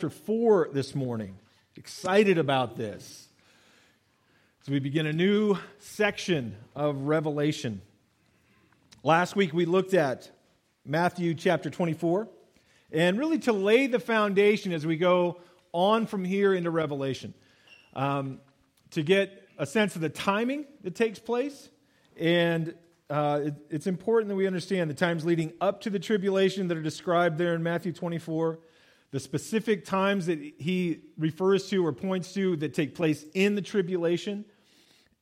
chapter 4 this morning. Excited about this. As we begin a new section of Revelation. Last week we looked at Matthew chapter 24, and really to lay the foundation as we go on from here into Revelation, um, to get a sense of the timing that takes place. And uh, it, it's important that we understand the times leading up to the tribulation that are described there in Matthew 24 the specific times that he refers to or points to that take place in the tribulation,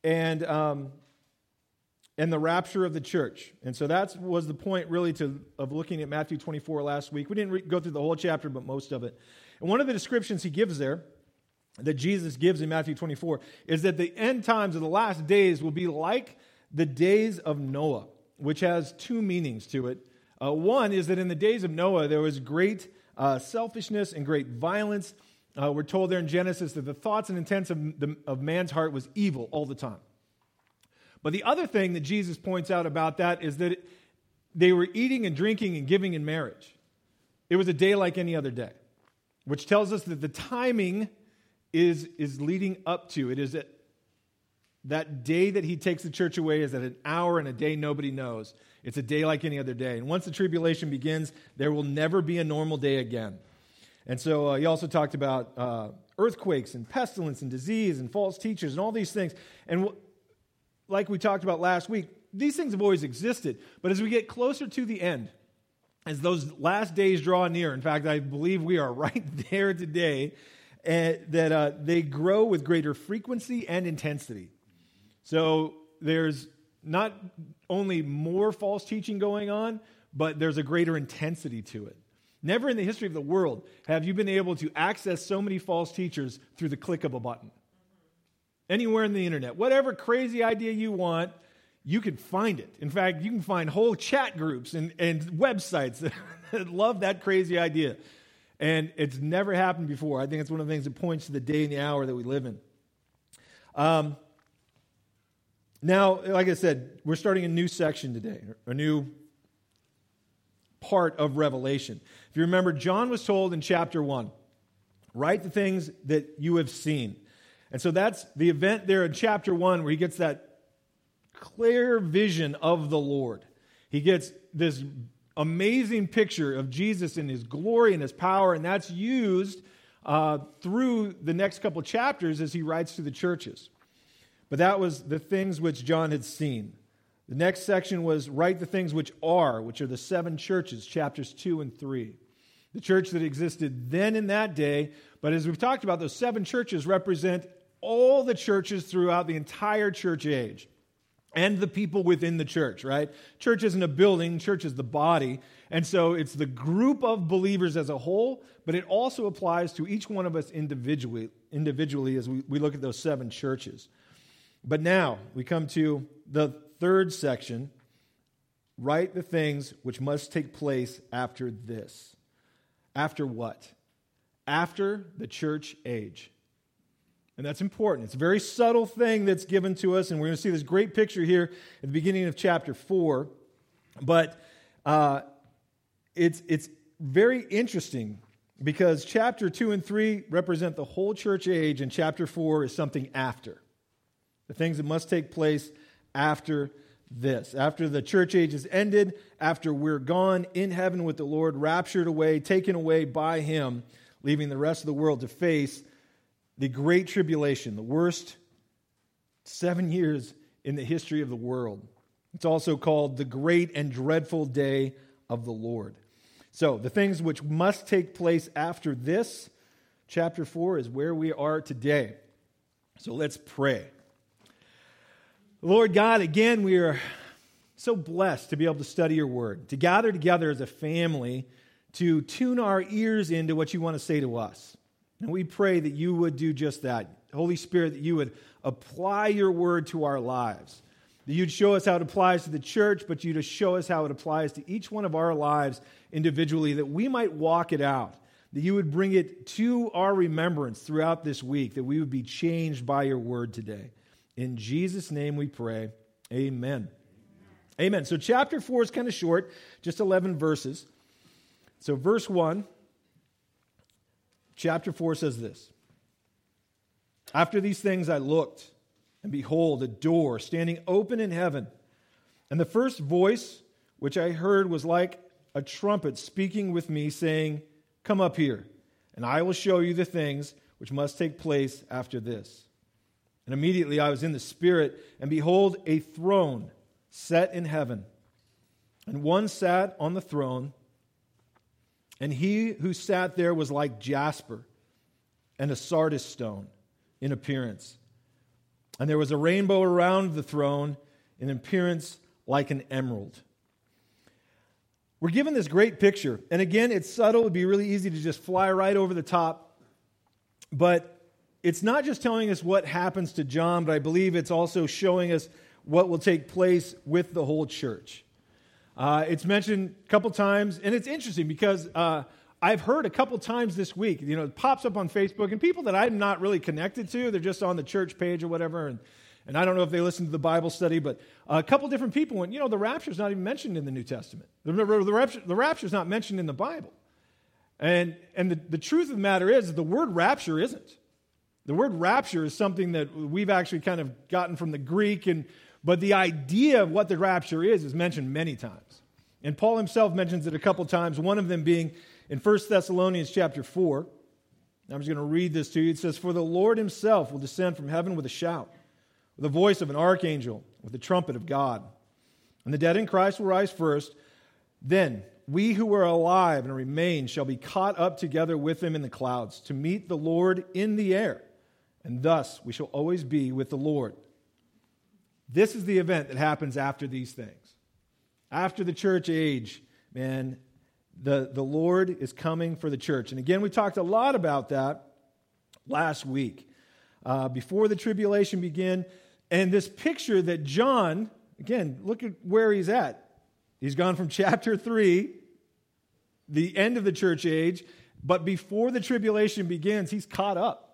and, um, and the rapture of the church. And so that was the point, really, to, of looking at Matthew 24 last week. We didn't re- go through the whole chapter, but most of it. And one of the descriptions he gives there, that Jesus gives in Matthew 24, is that the end times of the last days will be like the days of Noah, which has two meanings to it. Uh, one is that in the days of Noah, there was great uh, selfishness and great violence. Uh, we're told there in Genesis that the thoughts and intents of, the, of man's heart was evil all the time. But the other thing that Jesus points out about that is that they were eating and drinking and giving in marriage. It was a day like any other day, which tells us that the timing is, is leading up to. It is that day that he takes the church away is at an hour and a day nobody knows. It's a day like any other day. And once the tribulation begins, there will never be a normal day again. And so uh, he also talked about uh, earthquakes and pestilence and disease and false teachers and all these things. And w- like we talked about last week, these things have always existed. But as we get closer to the end, as those last days draw near, in fact, I believe we are right there today, uh, that they grow with greater frequency and intensity. So there's not only more false teaching going on, but there's a greater intensity to it. Never in the history of the world have you been able to access so many false teachers through the click of a button. Anywhere in the internet, whatever crazy idea you want, you can find it. In fact, you can find whole chat groups and, and websites that love that crazy idea. And it's never happened before. I think it's one of the things that points to the day and the hour that we live in. Um, now, like I said, we're starting a new section today, a new part of Revelation. If you remember, John was told in chapter 1 write the things that you have seen. And so that's the event there in chapter 1 where he gets that clear vision of the Lord. He gets this amazing picture of Jesus in his glory and his power, and that's used uh, through the next couple chapters as he writes to the churches. But that was the things which John had seen. The next section was write the things which are, which are the seven churches, chapters 2 and 3. The church that existed then in that day, but as we've talked about, those seven churches represent all the churches throughout the entire church age and the people within the church, right? Church isn't a building, church is the body. And so it's the group of believers as a whole, but it also applies to each one of us individually, individually as we, we look at those seven churches. But now we come to the third section write the things which must take place after this. After what? After the church age. And that's important. It's a very subtle thing that's given to us, and we're going to see this great picture here at the beginning of chapter 4. But uh, it's, it's very interesting because chapter 2 and 3 represent the whole church age, and chapter 4 is something after the things that must take place after this. After the church age is ended, after we're gone in heaven with the Lord, raptured away, taken away by Him, leaving the rest of the world to face the great tribulation, the worst seven years in the history of the world. It's also called the great and dreadful day of the Lord. So, the things which must take place after this, chapter 4, is where we are today. So, let's pray. Lord God, again, we are so blessed to be able to study your word, to gather together as a family to tune our ears into what you want to say to us. And we pray that you would do just that. Holy Spirit, that you would apply your word to our lives. That you'd show us how it applies to the church, but you'd show us how it applies to each one of our lives individually, that we might walk it out. That you would bring it to our remembrance throughout this week, that we would be changed by your word today. In Jesus' name we pray. Amen. Amen. So, chapter 4 is kind of short, just 11 verses. So, verse 1 chapter 4 says this After these things I looked, and behold, a door standing open in heaven. And the first voice which I heard was like a trumpet speaking with me, saying, Come up here, and I will show you the things which must take place after this. And immediately I was in the Spirit, and behold, a throne set in heaven. And one sat on the throne, and he who sat there was like jasper and a sardius stone in appearance. And there was a rainbow around the throne in appearance like an emerald. We're given this great picture. And again, it's subtle. It'd be really easy to just fly right over the top. But it's not just telling us what happens to John, but I believe it's also showing us what will take place with the whole church. Uh, it's mentioned a couple times, and it's interesting because uh, I've heard a couple times this week, you know, it pops up on Facebook, and people that I'm not really connected to, they're just on the church page or whatever, and and I don't know if they listen to the Bible study, but a couple different people went, you know, the rapture is not even mentioned in the New Testament. The, the, rapture, the rapture is not mentioned in the Bible. And, and the, the truth of the matter is, the word rapture isn't. The word rapture is something that we've actually kind of gotten from the Greek, and, but the idea of what the rapture is is mentioned many times. And Paul himself mentions it a couple times, one of them being in 1 Thessalonians chapter 4. I'm just going to read this to you. It says, For the Lord himself will descend from heaven with a shout with the voice of an archangel, with the trumpet of God. And the dead in Christ will rise first. Then we who are alive and remain shall be caught up together with them in the clouds to meet the Lord in the air. And thus we shall always be with the Lord. This is the event that happens after these things. After the church age, man, the, the Lord is coming for the church. And again, we talked a lot about that last week. Uh, before the tribulation began, and this picture that John, again, look at where he's at. He's gone from chapter 3, the end of the church age, but before the tribulation begins, he's caught up.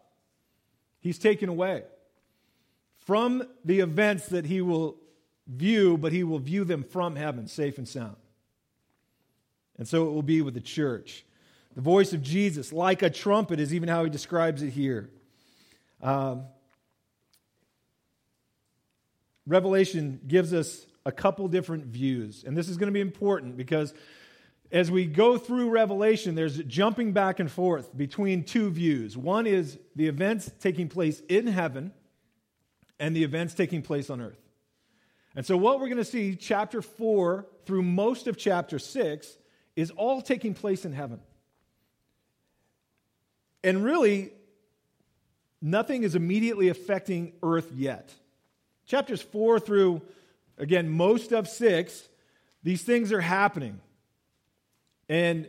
He's taken away from the events that he will view, but he will view them from heaven, safe and sound. And so it will be with the church. The voice of Jesus, like a trumpet, is even how he describes it here. Um, Revelation gives us a couple different views. And this is going to be important because as we go through Revelation, there's jumping back and forth between two views. One is the events taking place in heaven and the events taking place on earth. And so, what we're going to see, chapter 4 through most of chapter 6, is all taking place in heaven. And really, nothing is immediately affecting earth yet. Chapters 4 through, again, most of 6, these things are happening. And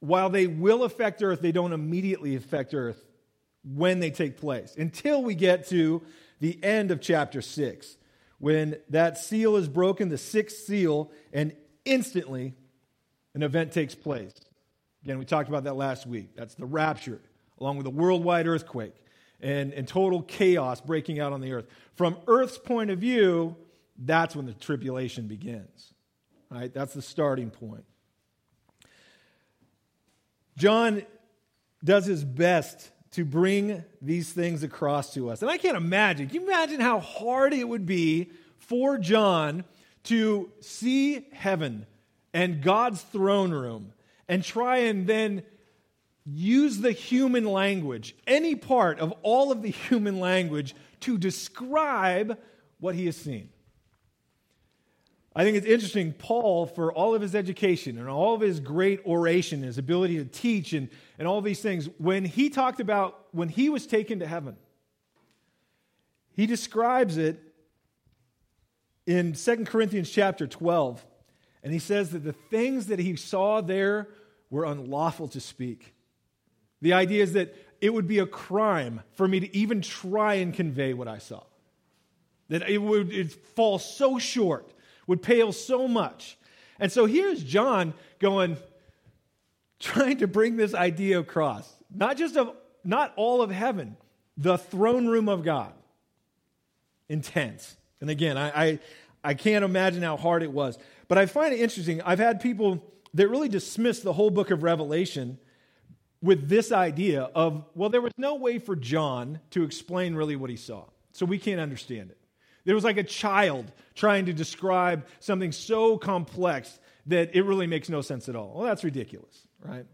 while they will affect Earth, they don't immediately affect Earth when they take place until we get to the end of chapter 6, when that seal is broken, the sixth seal, and instantly an event takes place. Again, we talked about that last week. That's the rapture, along with a worldwide earthquake and, and total chaos breaking out on the earth. From Earth's point of view, that's when the tribulation begins. Right? That's the starting point. John does his best to bring these things across to us. And I can't imagine. Can you imagine how hard it would be for John to see heaven and God's throne room and try and then use the human language, any part of all of the human language, to describe what he has seen. I think it's interesting, Paul, for all of his education and all of his great oration, his ability to teach and, and all these things, when he talked about when he was taken to heaven, he describes it in 2 Corinthians chapter 12. And he says that the things that he saw there were unlawful to speak. The idea is that it would be a crime for me to even try and convey what I saw. That it would fall so short, would pale so much. And so here's John going, trying to bring this idea across. Not just of, not all of heaven, the throne room of God. Intense. And again, I, I, I can't imagine how hard it was. But I find it interesting. I've had people that really dismiss the whole book of Revelation with this idea of, well, there was no way for John to explain really what he saw, so we can't understand it. There was like a child trying to describe something so complex that it really makes no sense at all. Well, that's ridiculous, right?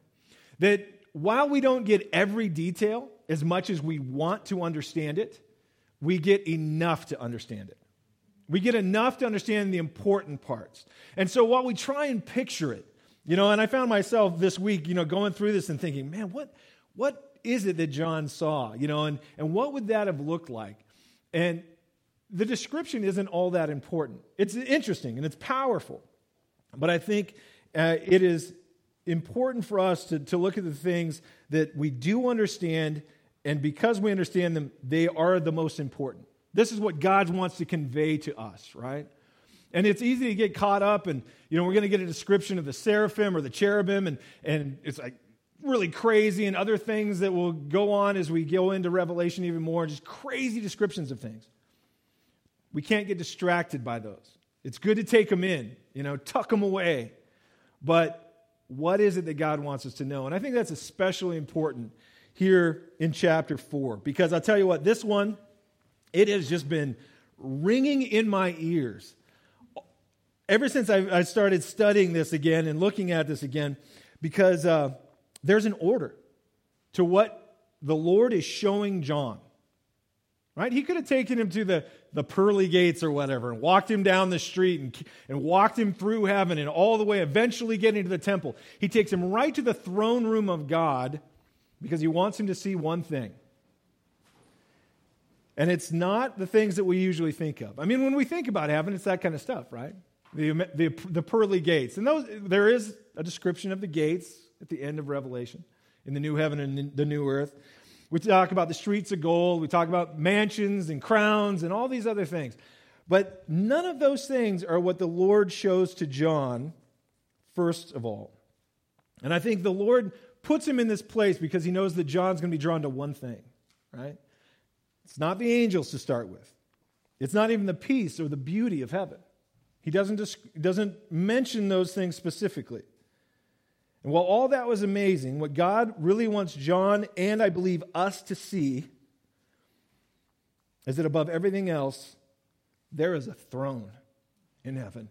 That while we don't get every detail as much as we want to understand it, we get enough to understand it. We get enough to understand the important parts. And so while we try and picture it, you know, and I found myself this week, you know, going through this and thinking, man, what, what is it that John saw? You know, and, and what would that have looked like? And the description isn't all that important. It's interesting and it's powerful. But I think uh, it is important for us to, to look at the things that we do understand, and because we understand them, they are the most important. This is what God wants to convey to us, right? And it's easy to get caught up, and you know, we're going to get a description of the seraphim or the cherubim, and, and it's like really crazy, and other things that will go on as we go into Revelation even more, just crazy descriptions of things. We can't get distracted by those. It's good to take them in, you know, tuck them away. But what is it that God wants us to know? And I think that's especially important here in chapter 4, because I'll tell you what, this one, it has just been ringing in my ears ever since I, I started studying this again and looking at this again, because uh, there's an order to what the Lord is showing John. Right? He could have taken him to the, the pearly gates or whatever and walked him down the street and, and walked him through heaven and all the way, eventually getting to the temple. He takes him right to the throne room of God because he wants him to see one thing. And it's not the things that we usually think of. I mean, when we think about heaven, it's that kind of stuff, right? the, the, the pearly gates. And those, there is a description of the gates at the end of Revelation in the new heaven and the new earth. We talk about the streets of gold, we talk about mansions and crowns and all these other things. But none of those things are what the Lord shows to John, first of all. And I think the Lord puts him in this place because he knows that John's going to be drawn to one thing, right? It's not the angels to start with, it's not even the peace or the beauty of heaven. He doesn't, doesn't mention those things specifically. And while all that was amazing, what God really wants John and I believe us to see is that above everything else, there is a throne in heaven.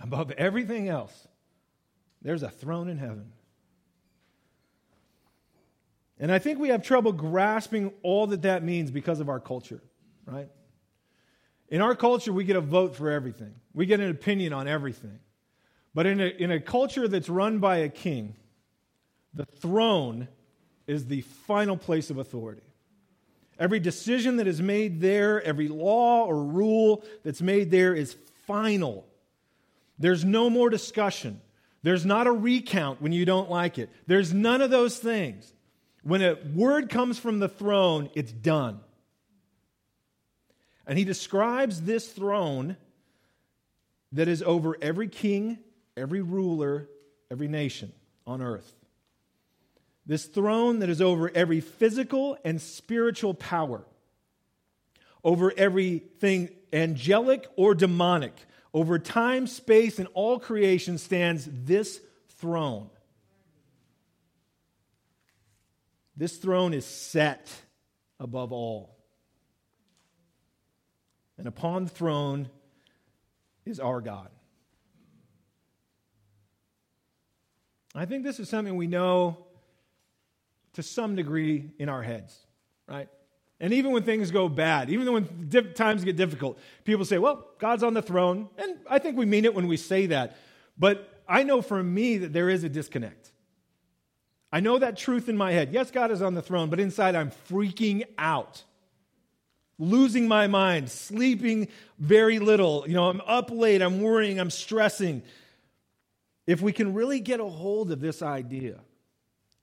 Above everything else, there's a throne in heaven. And I think we have trouble grasping all that that means because of our culture, right? In our culture, we get a vote for everything, we get an opinion on everything. But in a, in a culture that's run by a king, the throne is the final place of authority. Every decision that is made there, every law or rule that's made there is final. There's no more discussion. There's not a recount when you don't like it. There's none of those things. When a word comes from the throne, it's done. And he describes this throne that is over every king, every ruler, every nation on earth. This throne that is over every physical and spiritual power, over everything angelic or demonic, over time, space, and all creation stands this throne. This throne is set above all and upon the throne is our God. I think this is something we know to some degree in our heads, right? And even when things go bad, even when times get difficult, people say, well, God's on the throne. And I think we mean it when we say that. But I know for me that there is a disconnect. I know that truth in my head. Yes, God is on the throne, but inside I'm freaking out losing my mind, sleeping very little. You know, I'm up late, I'm worrying, I'm stressing. If we can really get a hold of this idea,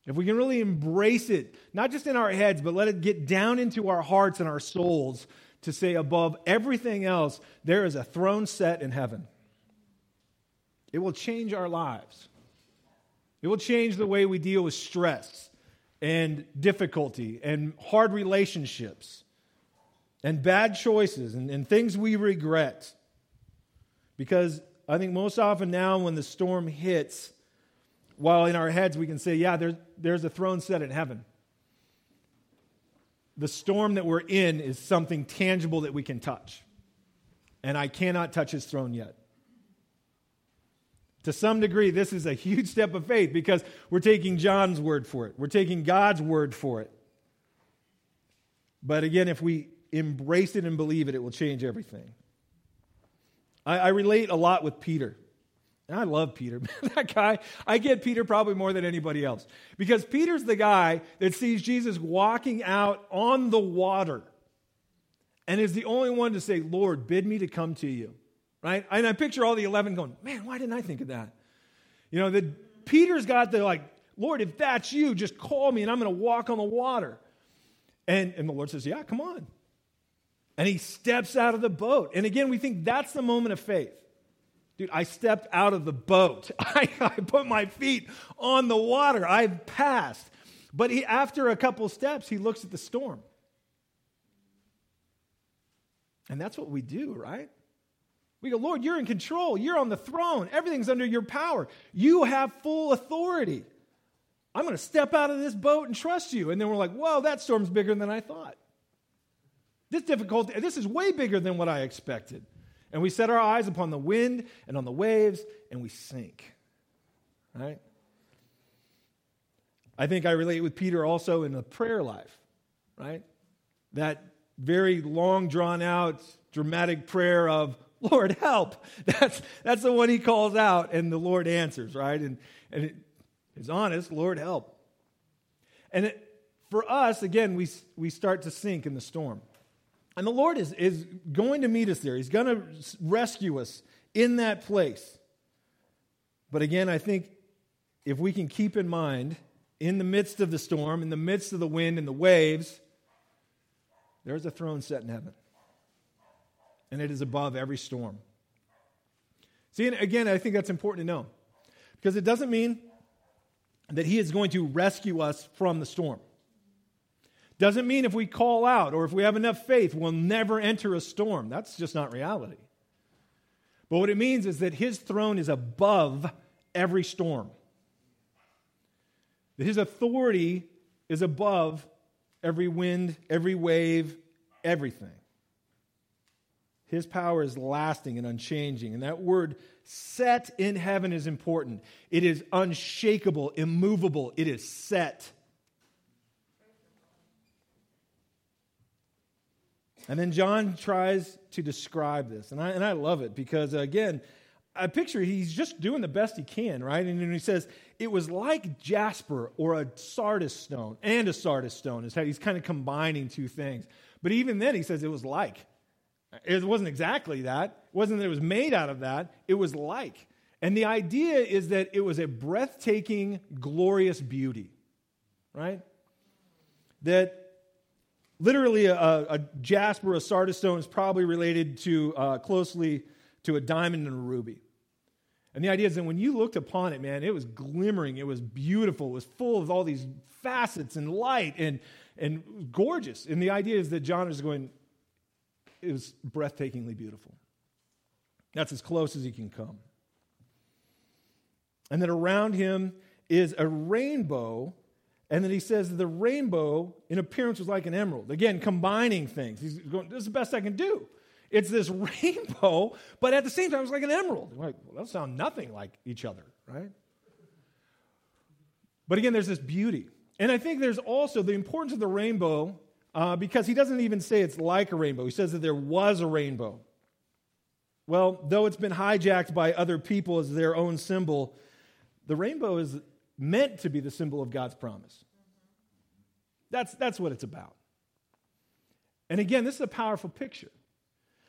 if we can really embrace it, not just in our heads, but let it get down into our hearts and our souls to say, above everything else, there is a throne set in heaven. It will change our lives. It will change the way we deal with stress and difficulty and hard relationships and bad choices and, and things we regret. Because I think most often now, when the storm hits, while in our heads we can say, yeah, there's, there's a throne set in heaven. The storm that we're in is something tangible that we can touch. And I cannot touch his throne yet. To some degree, this is a huge step of faith because we're taking John's word for it, we're taking God's word for it. But again, if we embrace it and believe it, it will change everything. I, I relate a lot with Peter. And I love Peter. that guy, I get Peter probably more than anybody else. Because Peter's the guy that sees Jesus walking out on the water and is the only one to say, Lord, bid me to come to you. Right? And I picture all the 11 going, man, why didn't I think of that? You know, that Peter's got the like, Lord, if that's you, just call me and I'm going to walk on the water. And, and the Lord says, yeah, come on. And he steps out of the boat. And again, we think that's the moment of faith. Dude, I stepped out of the boat. I, I put my feet on the water. I've passed. But he, after a couple steps, he looks at the storm. And that's what we do, right? We go, Lord, you're in control. You're on the throne. Everything's under your power. You have full authority. I'm going to step out of this boat and trust you. And then we're like, whoa, that storm's bigger than I thought. This difficulty, this is way bigger than what I expected. And we set our eyes upon the wind and on the waves and we sink. Right? I think I relate with Peter also in the prayer life, right? That very long, drawn out, dramatic prayer of, Lord, help. That's, that's the one he calls out, and the Lord answers, right? And, and it is honest, Lord, help. And it, for us, again, we, we start to sink in the storm. And the Lord is, is going to meet us there. He's going to rescue us in that place. But again, I think if we can keep in mind, in the midst of the storm, in the midst of the wind and the waves, there's a throne set in heaven. And it is above every storm. See, again, I think that's important to know. Because it doesn't mean that He is going to rescue us from the storm. Doesn't mean if we call out or if we have enough faith, we'll never enter a storm. That's just not reality. But what it means is that his throne is above every storm, that his authority is above every wind, every wave, everything. His power is lasting and unchanging. And that word set in heaven is important. It is unshakable, immovable, it is set. And then John tries to describe this. And I, and I love it because, again, I picture he's just doing the best he can, right? And he says, it was like jasper or a sardius stone and a sardius stone. Is how he's kind of combining two things. But even then, he says it was like. It wasn't exactly that. It wasn't that it was made out of that. It was like. And the idea is that it was a breathtaking, glorious beauty, right? That Literally, a, a jasper, a sardius stone is probably related to uh, closely to a diamond and a ruby. And the idea is that when you looked upon it, man, it was glimmering, it was beautiful, it was full of all these facets and light and, and gorgeous. And the idea is that John is going, it was breathtakingly beautiful. That's as close as he can come. And then around him is a rainbow and then he says the rainbow in appearance was like an emerald. Again, combining things. He's going, this is the best I can do. It's this rainbow, but at the same time, it's like an emerald. Like, well, those sound nothing like each other, right? But again, there's this beauty. And I think there's also the importance of the rainbow uh, because he doesn't even say it's like a rainbow. He says that there was a rainbow. Well, though it's been hijacked by other people as their own symbol, the rainbow is meant to be the symbol of God's promise. That's, that's what it's about. And again, this is a powerful picture.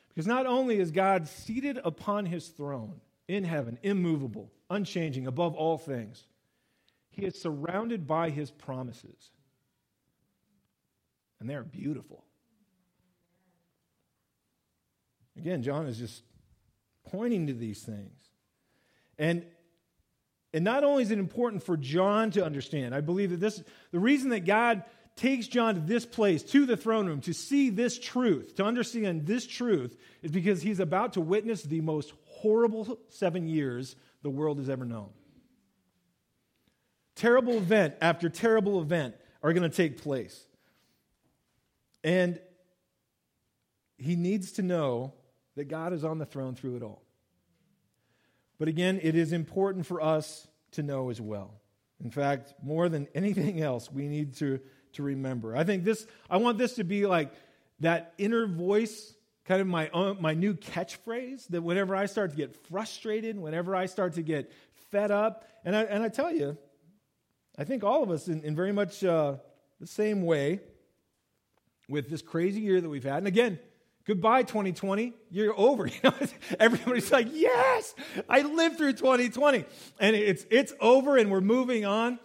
Because not only is God seated upon his throne in heaven, immovable, unchanging, above all things, he is surrounded by his promises. And they're beautiful. Again, John is just pointing to these things. And and not only is it important for John to understand, I believe that this, the reason that God takes John to this place, to the throne room, to see this truth, to understand this truth, is because he's about to witness the most horrible seven years the world has ever known. terrible event after terrible event are going to take place. And he needs to know that God is on the throne through it all. But again, it is important for us to know as well. In fact, more than anything else, we need to, to remember. I think this, I want this to be like that inner voice, kind of my, own, my new catchphrase, that whenever I start to get frustrated, whenever I start to get fed up, and I, and I tell you, I think all of us, in, in very much uh, the same way, with this crazy year that we've had, and again, Goodbye, 2020. You're over. You know, everybody's like, yes, I lived through 2020. And it's, it's over and we're moving on.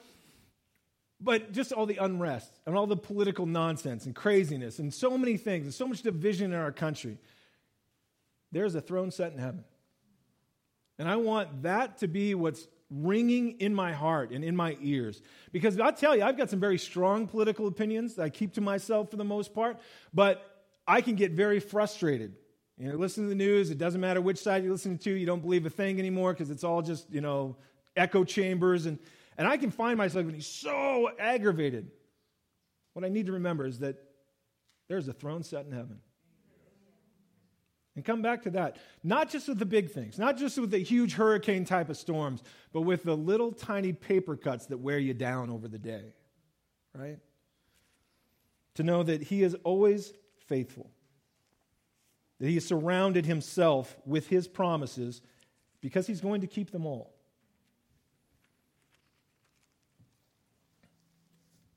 But just all the unrest and all the political nonsense and craziness and so many things and so much division in our country. There's a throne set in heaven. And I want that to be what's ringing in my heart and in my ears. Because I'll tell you, I've got some very strong political opinions that I keep to myself for the most part. But I can get very frustrated. You know, listen to the news, it doesn't matter which side you're listening to, you don't believe a thing anymore because it's all just, you know, echo chambers. And, and I can find myself getting so aggravated. What I need to remember is that there's a throne set in heaven. And come back to that. Not just with the big things, not just with the huge hurricane type of storms, but with the little tiny paper cuts that wear you down over the day, right? To know that He is always faithful. That he has surrounded himself with his promises because he's going to keep them all.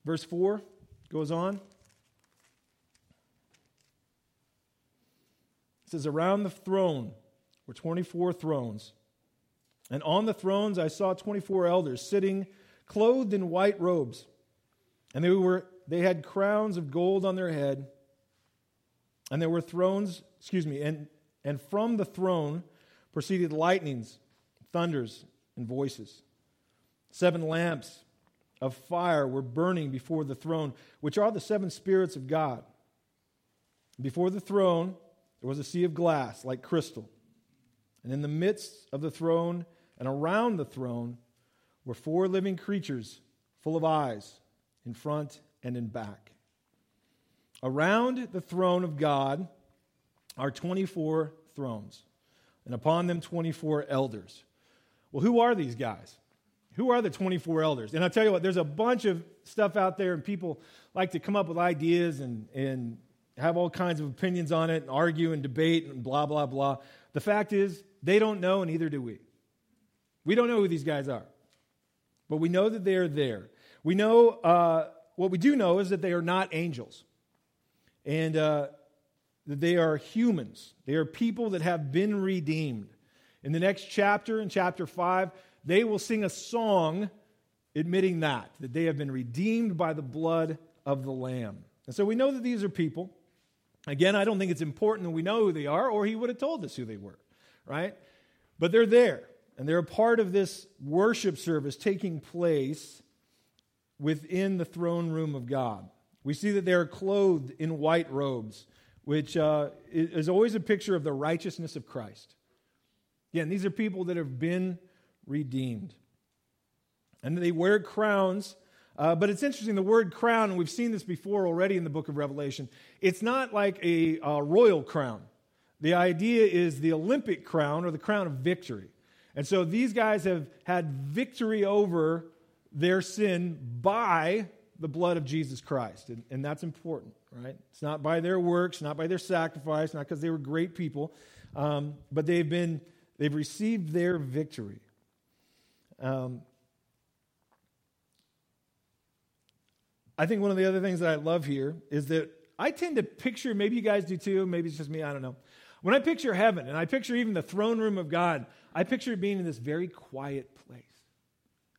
Verse 4 goes on. It says, Around the throne were 24 thrones. And on the thrones I saw 24 elders sitting clothed in white robes. And they, were, they had crowns of gold on their head and there were thrones, excuse me, and, and from the throne proceeded lightnings, thunders, and voices. Seven lamps of fire were burning before the throne, which are the seven spirits of God. Before the throne, there was a sea of glass like crystal. And in the midst of the throne and around the throne were four living creatures full of eyes in front and in back. Around the throne of God are 24 thrones, and upon them 24 elders. Well, who are these guys? Who are the 24 elders? And I'll tell you what, there's a bunch of stuff out there, and people like to come up with ideas and, and have all kinds of opinions on it and argue and debate and blah, blah, blah. The fact is, they don't know, and neither do we. We don't know who these guys are, but we know that they are there. We know, uh, what we do know is that they are not angels and uh, they are humans. They are people that have been redeemed. In the next chapter, in chapter 5, they will sing a song admitting that, that they have been redeemed by the blood of the Lamb. And so we know that these are people. Again, I don't think it's important that we know who they are, or he would have told us who they were, right? But they're there, and they're a part of this worship service taking place within the throne room of God. We see that they are clothed in white robes, which uh, is always a picture of the righteousness of Christ. Again, these are people that have been redeemed. And they wear crowns. Uh, but it's interesting, the word crown, and we've seen this before already in the book of Revelation, it's not like a, a royal crown. The idea is the Olympic crown or the crown of victory. And so these guys have had victory over their sin by the blood of Jesus Christ. And, and, that's important, right? It's not by their works, not by their sacrifice, not because they were great people, um, but they've been, they've received their victory. Um, I think one of the other things that I love here is that I tend to picture, maybe you guys do too, maybe it's just me, I don't know. When I picture heaven and I picture even the throne room of God, I picture being in this very quiet place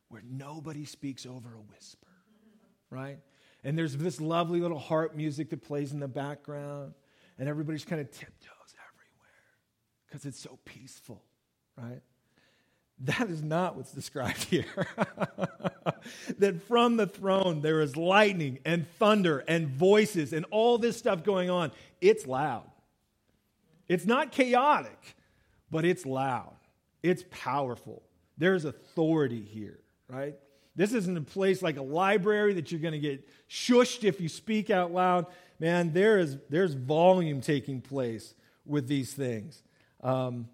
where nobody speaks over a whisper right? And there's this lovely little harp music that plays in the background, and everybody's kind of tiptoes everywhere because it's so peaceful, right? That is not what's described here. that from the throne there is lightning and thunder and voices and all this stuff going on. It's loud. It's not chaotic, but it's loud. It's powerful. There's authority here, right? This isn't a place like a library that you're going to get shushed if you speak out loud. Man, there is, there's volume taking place with these things. Um,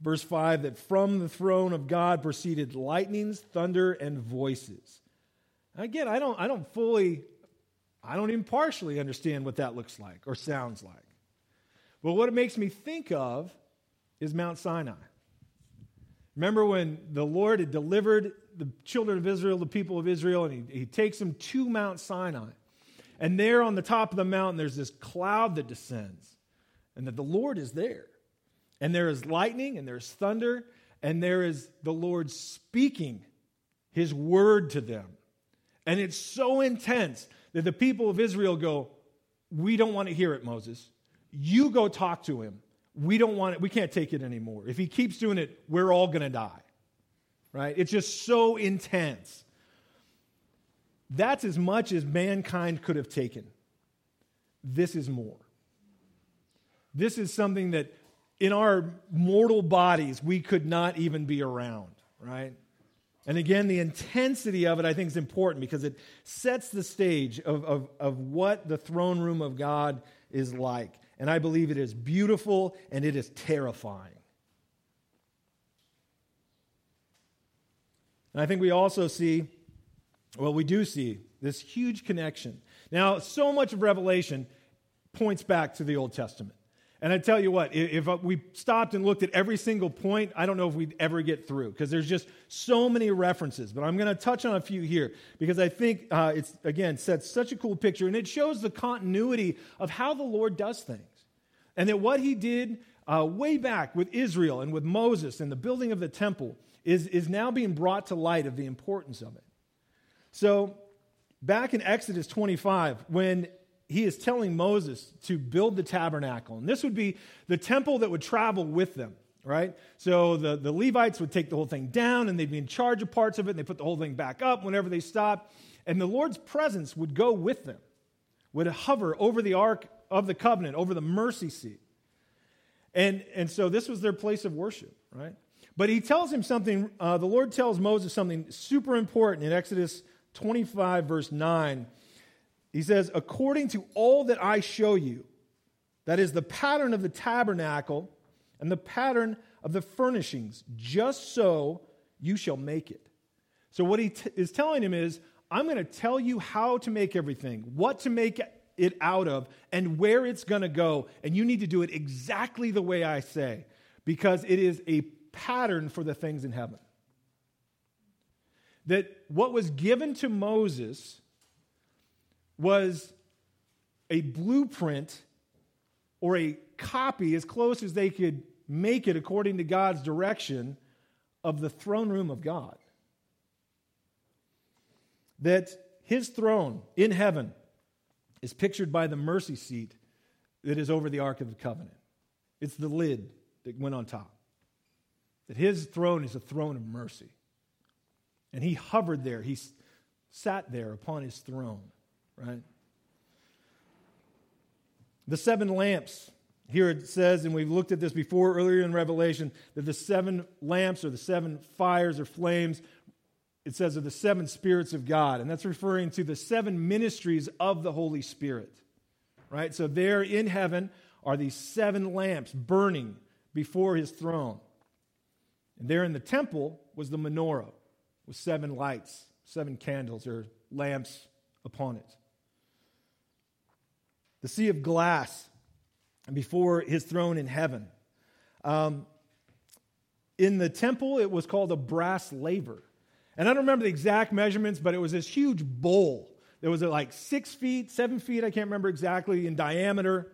verse 5 that from the throne of God proceeded lightnings, thunder, and voices. Again, I don't, I don't fully, I don't even partially understand what that looks like or sounds like. But what it makes me think of is Mount Sinai. Remember when the Lord had delivered the children of Israel, the people of Israel, and he, he takes them to Mount Sinai. And there on the top of the mountain, there's this cloud that descends, and that the Lord is there. And there is lightning, and there's thunder, and there is the Lord speaking his word to them. And it's so intense that the people of Israel go, We don't want to hear it, Moses. You go talk to him. We don't want it. We can't take it anymore. If he keeps doing it, we're all going to die. Right? It's just so intense. That's as much as mankind could have taken. This is more. This is something that in our mortal bodies we could not even be around, right? And again, the intensity of it, I think, is important because it sets the stage of, of, of what the throne room of God is like. And I believe it is beautiful and it is terrifying. And I think we also see, well, we do see this huge connection. Now, so much of Revelation points back to the Old Testament. And I tell you what, if we stopped and looked at every single point, I don't know if we'd ever get through because there's just so many references. But I'm going to touch on a few here because I think uh, it's, again, sets such a cool picture and it shows the continuity of how the Lord does things. And that what he did uh, way back with Israel and with Moses and the building of the temple is, is now being brought to light of the importance of it. So, back in Exodus 25, when he is telling Moses to build the tabernacle. And this would be the temple that would travel with them, right? So the, the Levites would take the whole thing down and they'd be in charge of parts of it and they put the whole thing back up whenever they stopped. And the Lord's presence would go with them, would hover over the ark of the covenant, over the mercy seat. And, and so this was their place of worship, right? But he tells him something, uh, the Lord tells Moses something super important in Exodus 25, verse 9 he says, according to all that I show you, that is the pattern of the tabernacle and the pattern of the furnishings, just so you shall make it. So, what he t- is telling him is, I'm going to tell you how to make everything, what to make it out of, and where it's going to go. And you need to do it exactly the way I say, because it is a pattern for the things in heaven. That what was given to Moses was a blueprint or a copy, as close as they could make it according to God's direction, of the throne room of God. That his throne in heaven is pictured by the mercy seat that is over the Ark of the Covenant. It's the lid that went on top. That his throne is a throne of mercy. And he hovered there, he sat there upon his throne right? The seven lamps. Here it says, and we've looked at this before earlier in Revelation, that the seven lamps or the seven fires or flames, it says, are the seven spirits of God. And that's referring to the seven ministries of the Holy Spirit. Right? So there in heaven are these seven lamps burning before his throne. And there in the temple was the menorah with seven lights, seven candles or lamps upon it the sea of glass before his throne in heaven. Um, in the temple, it was called a brass laver. And I don't remember the exact measurements, but it was this huge bowl. There was like six feet, seven feet, I can't remember exactly, in diameter.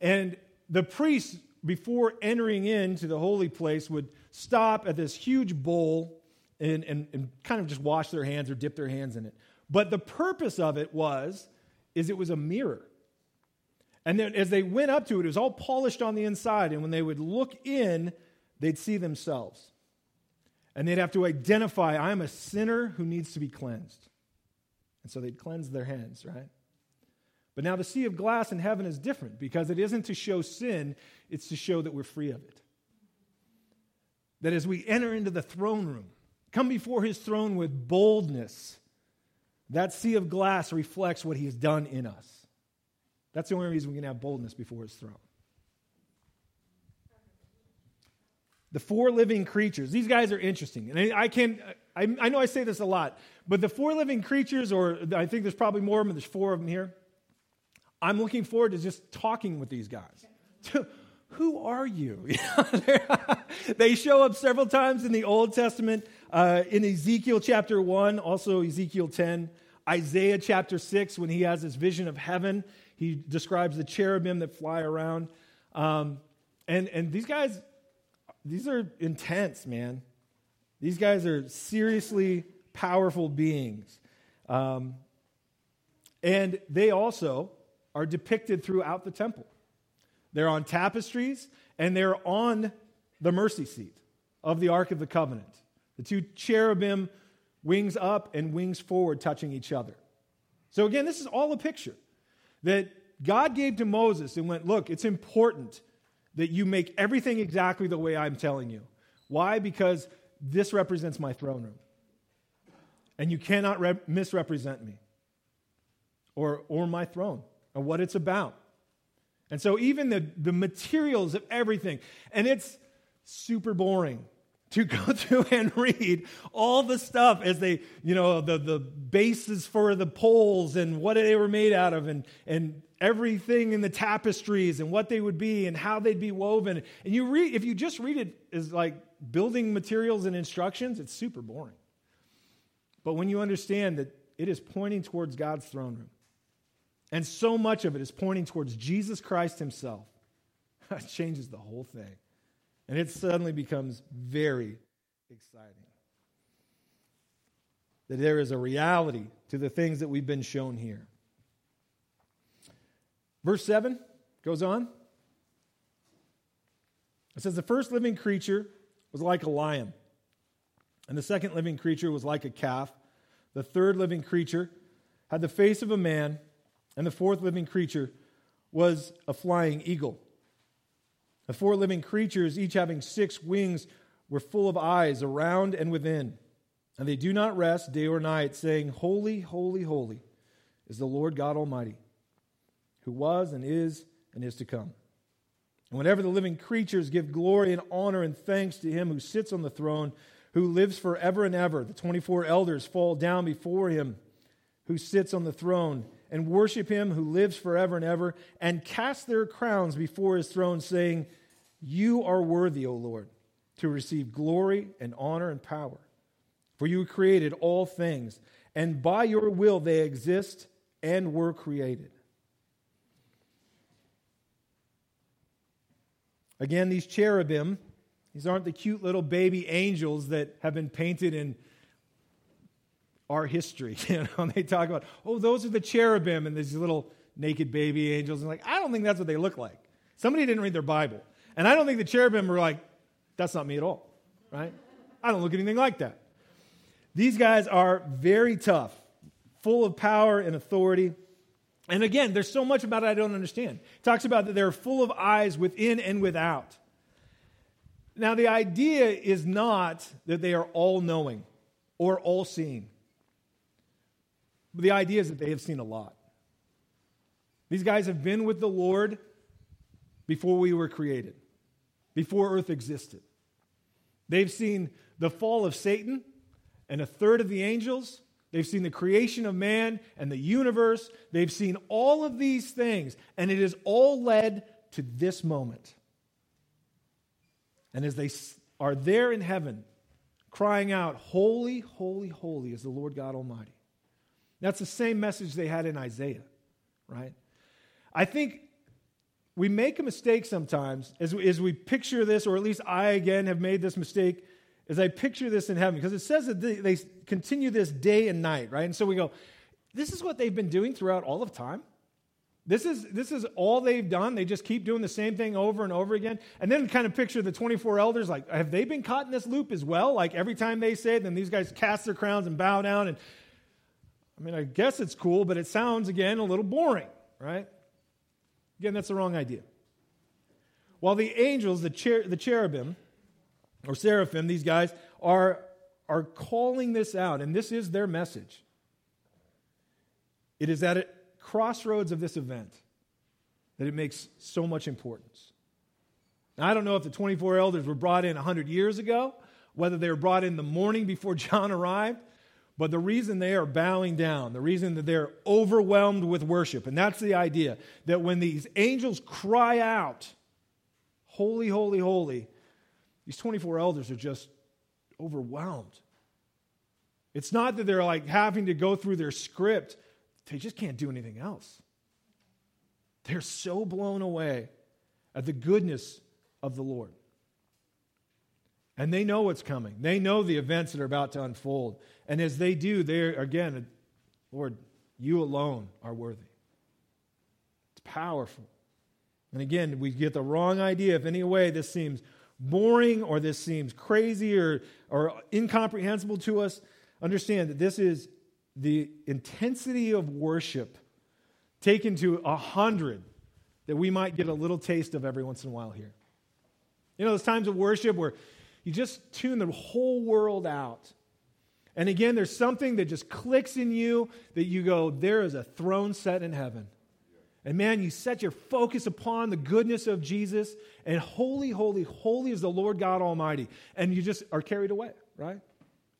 And the priests, before entering into the holy place, would stop at this huge bowl and, and, and kind of just wash their hands or dip their hands in it. But the purpose of it was, is it was a mirror. And then as they went up to it, it was all polished on the inside. And when they would look in, they'd see themselves. And they'd have to identify, I'm a sinner who needs to be cleansed. And so they'd cleanse their hands, right? But now the sea of glass in heaven is different because it isn't to show sin, it's to show that we're free of it. That as we enter into the throne room, come before his throne with boldness. That sea of glass reflects what he has done in us. That's the only reason we can have boldness before his throne. The four living creatures, these guys are interesting. And I can I, I know I say this a lot, but the four living creatures, or I think there's probably more of them, there's four of them here. I'm looking forward to just talking with these guys. Who are you? they show up several times in the Old Testament, uh, in Ezekiel chapter 1, also Ezekiel 10, Isaiah chapter 6, when he has this vision of heaven. He describes the cherubim that fly around. Um, and, and these guys, these are intense, man. These guys are seriously powerful beings. Um, and they also are depicted throughout the temple. They're on tapestries and they're on the mercy seat of the Ark of the Covenant. The two cherubim, wings up and wings forward, touching each other. So, again, this is all a picture that God gave to Moses and went, Look, it's important that you make everything exactly the way I'm telling you. Why? Because this represents my throne room. And you cannot re- misrepresent me or, or my throne or what it's about. And so, even the, the materials of everything, and it's super boring to go through and read all the stuff as they, you know, the, the bases for the poles and what they were made out of, and, and everything in the tapestries and what they would be and how they'd be woven. And you read, if you just read it as like building materials and instructions, it's super boring. But when you understand that it is pointing towards God's throne room, and so much of it is pointing towards Jesus Christ himself. That changes the whole thing. And it suddenly becomes very exciting. That there is a reality to the things that we've been shown here. Verse 7 goes on. It says, The first living creature was like a lion, and the second living creature was like a calf. The third living creature had the face of a man and the fourth living creature was a flying eagle. The four living creatures, each having six wings, were full of eyes around and within. And they do not rest day or night, saying, Holy, holy, holy is the Lord God Almighty, who was and is and is to come. And whenever the living creatures give glory and honor and thanks to him who sits on the throne, who lives forever and ever, the 24 elders fall down before him who sits on the throne and worship him who lives forever and ever, and cast their crowns before his throne, saying, You are worthy, O Lord, to receive glory and honor and power. For you created all things, and by your will they exist and were created. Again, these cherubim, these aren't the cute little baby angels that have been painted in our history. You know, they talk about, oh, those are the cherubim and these little naked baby angels. And like, I don't think that's what they look like. Somebody didn't read their Bible. And I don't think the cherubim were like, that's not me at all, right? I don't look anything like that. These guys are very tough, full of power and authority. And again, there's so much about it I don't understand. It talks about that they're full of eyes within and without. Now, the idea is not that they are all knowing or all seeing. But the idea is that they have seen a lot. These guys have been with the Lord before we were created, before earth existed. They've seen the fall of Satan and a third of the angels. They've seen the creation of man and the universe. They've seen all of these things, and it has all led to this moment. And as they are there in heaven, crying out, Holy, holy, holy is the Lord God Almighty. That's the same message they had in Isaiah, right? I think we make a mistake sometimes as we, as we picture this, or at least I again have made this mistake as I picture this in heaven, because it says that they, they continue this day and night, right? And so we go, this is what they've been doing throughout all of time. This is, this is all they've done. They just keep doing the same thing over and over again. And then kind of picture the 24 elders like, have they been caught in this loop as well? Like every time they say then these guys cast their crowns and bow down and I mean, I guess it's cool, but it sounds, again, a little boring, right? Again, that's the wrong idea. While the angels, the, cher- the cherubim, or seraphim, these guys, are, are calling this out, and this is their message. It is at a crossroads of this event that it makes so much importance. Now, I don't know if the 24 elders were brought in 100 years ago, whether they were brought in the morning before John arrived, but the reason they are bowing down, the reason that they're overwhelmed with worship, and that's the idea that when these angels cry out, Holy, holy, holy, these 24 elders are just overwhelmed. It's not that they're like having to go through their script, they just can't do anything else. They're so blown away at the goodness of the Lord. And they know what's coming. They know the events that are about to unfold. And as they do, they're, again, Lord, you alone are worthy. It's powerful. And again, we get the wrong idea if any way this seems boring or this seems crazy or, or incomprehensible to us. Understand that this is the intensity of worship taken to a hundred that we might get a little taste of every once in a while here. You know, those times of worship where you just tune the whole world out. And again, there's something that just clicks in you that you go, there is a throne set in heaven. And man, you set your focus upon the goodness of Jesus, and holy, holy, holy is the Lord God Almighty. And you just are carried away, right?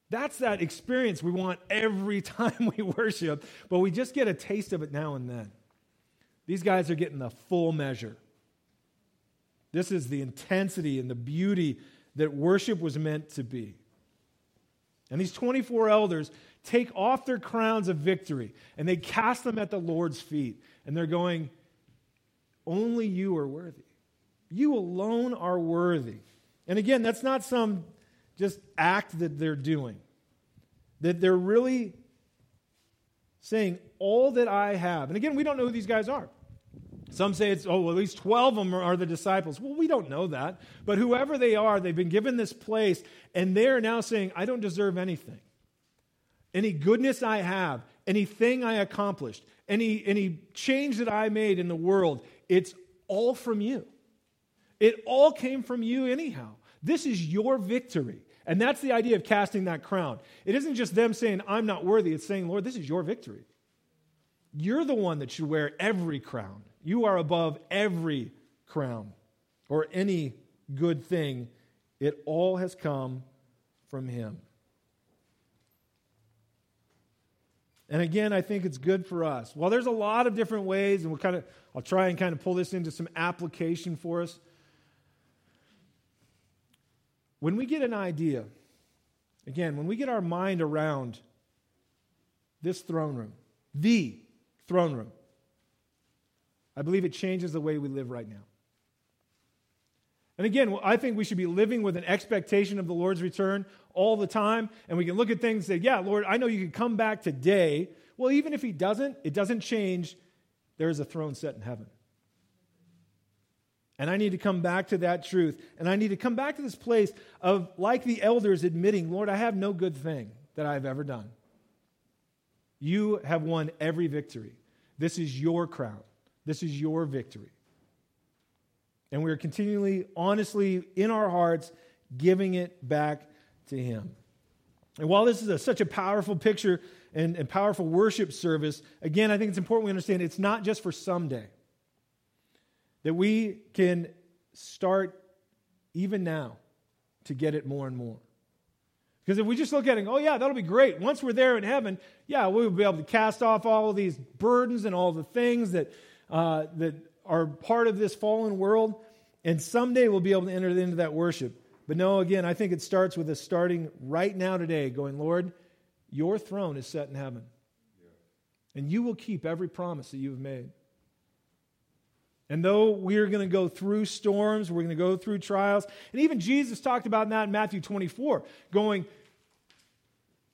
That's that experience we want every time we worship, but we just get a taste of it now and then. These guys are getting the full measure. This is the intensity and the beauty that worship was meant to be. And these 24 elders take off their crowns of victory and they cast them at the Lord's feet. And they're going, Only you are worthy. You alone are worthy. And again, that's not some just act that they're doing, that they're really saying, All that I have. And again, we don't know who these guys are. Some say it's, oh, well, at least 12 of them are, the disciples. Well, we don't know that. But whoever they are, they've been given this place, and they're now saying, I don't deserve anything. Any goodness I have, anything I accomplished, any, any change that I made in the world, it's all from you. It all came from you, anyhow. This is your victory. And that's the idea of casting that crown. It isn't just them saying, I'm not worthy. It's saying, Lord, this is your victory. You're the one that should wear every crown. You are above every crown or any good thing. It all has come from Him. And again, I think it's good for us. Well, there's a lot of different ways, and we'll kind of, I'll try and kind of pull this into some application for us. When we get an idea, again, when we get our mind around this throne room, the throne room, I believe it changes the way we live right now. And again, I think we should be living with an expectation of the Lord's return all the time. And we can look at things and say, Yeah, Lord, I know you can come back today. Well, even if He doesn't, it doesn't change. There is a throne set in heaven. And I need to come back to that truth. And I need to come back to this place of, like the elders, admitting, Lord, I have no good thing that I've ever done. You have won every victory. This is your crown. This is your victory. And we are continually, honestly, in our hearts, giving it back to Him. And while this is a, such a powerful picture and, and powerful worship service, again, I think it's important we understand it's not just for someday. That we can start even now to get it more and more. Because if we just look at it, oh, yeah, that'll be great. Once we're there in heaven, yeah, we'll be able to cast off all of these burdens and all the things that uh, that are part of this fallen world, and someday we'll be able to enter into that worship. But no, again, I think it starts with us starting right now today, going, Lord, your throne is set in heaven. And you will keep every promise that you have made. And though we're going to go through storms, we're going to go through trials, and even Jesus talked about that in Matthew 24, going,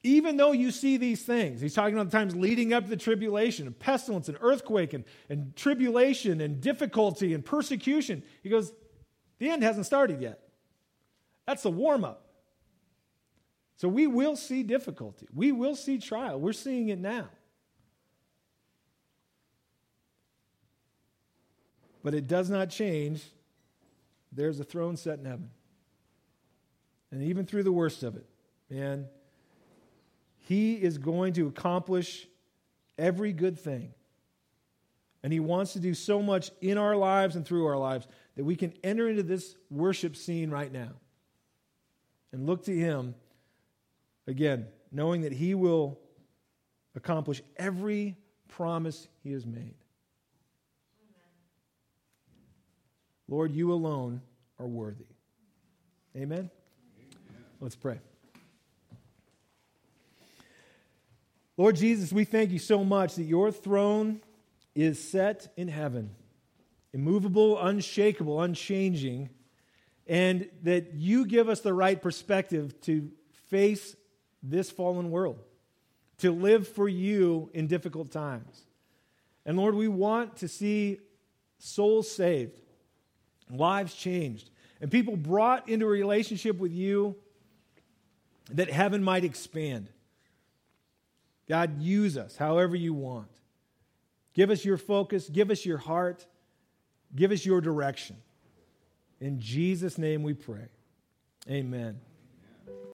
even though you see these things, he's talking about the times leading up to the tribulation, and pestilence, and earthquake, and, and tribulation, and difficulty, and persecution. He goes, the end hasn't started yet. That's the warm up. So we will see difficulty. We will see trial. We're seeing it now. But it does not change. There's a throne set in heaven. And even through the worst of it, man, He is going to accomplish every good thing. And He wants to do so much in our lives and through our lives that we can enter into this worship scene right now and look to Him again, knowing that He will accomplish every promise He has made. Lord, you alone are worthy. Amen? Amen? Let's pray. Lord Jesus, we thank you so much that your throne is set in heaven, immovable, unshakable, unchanging, and that you give us the right perspective to face this fallen world, to live for you in difficult times. And Lord, we want to see souls saved, lives changed, and people brought into a relationship with you that heaven might expand. God, use us however you want. Give us your focus, give us your heart, give us your direction. In Jesus' name we pray. Amen.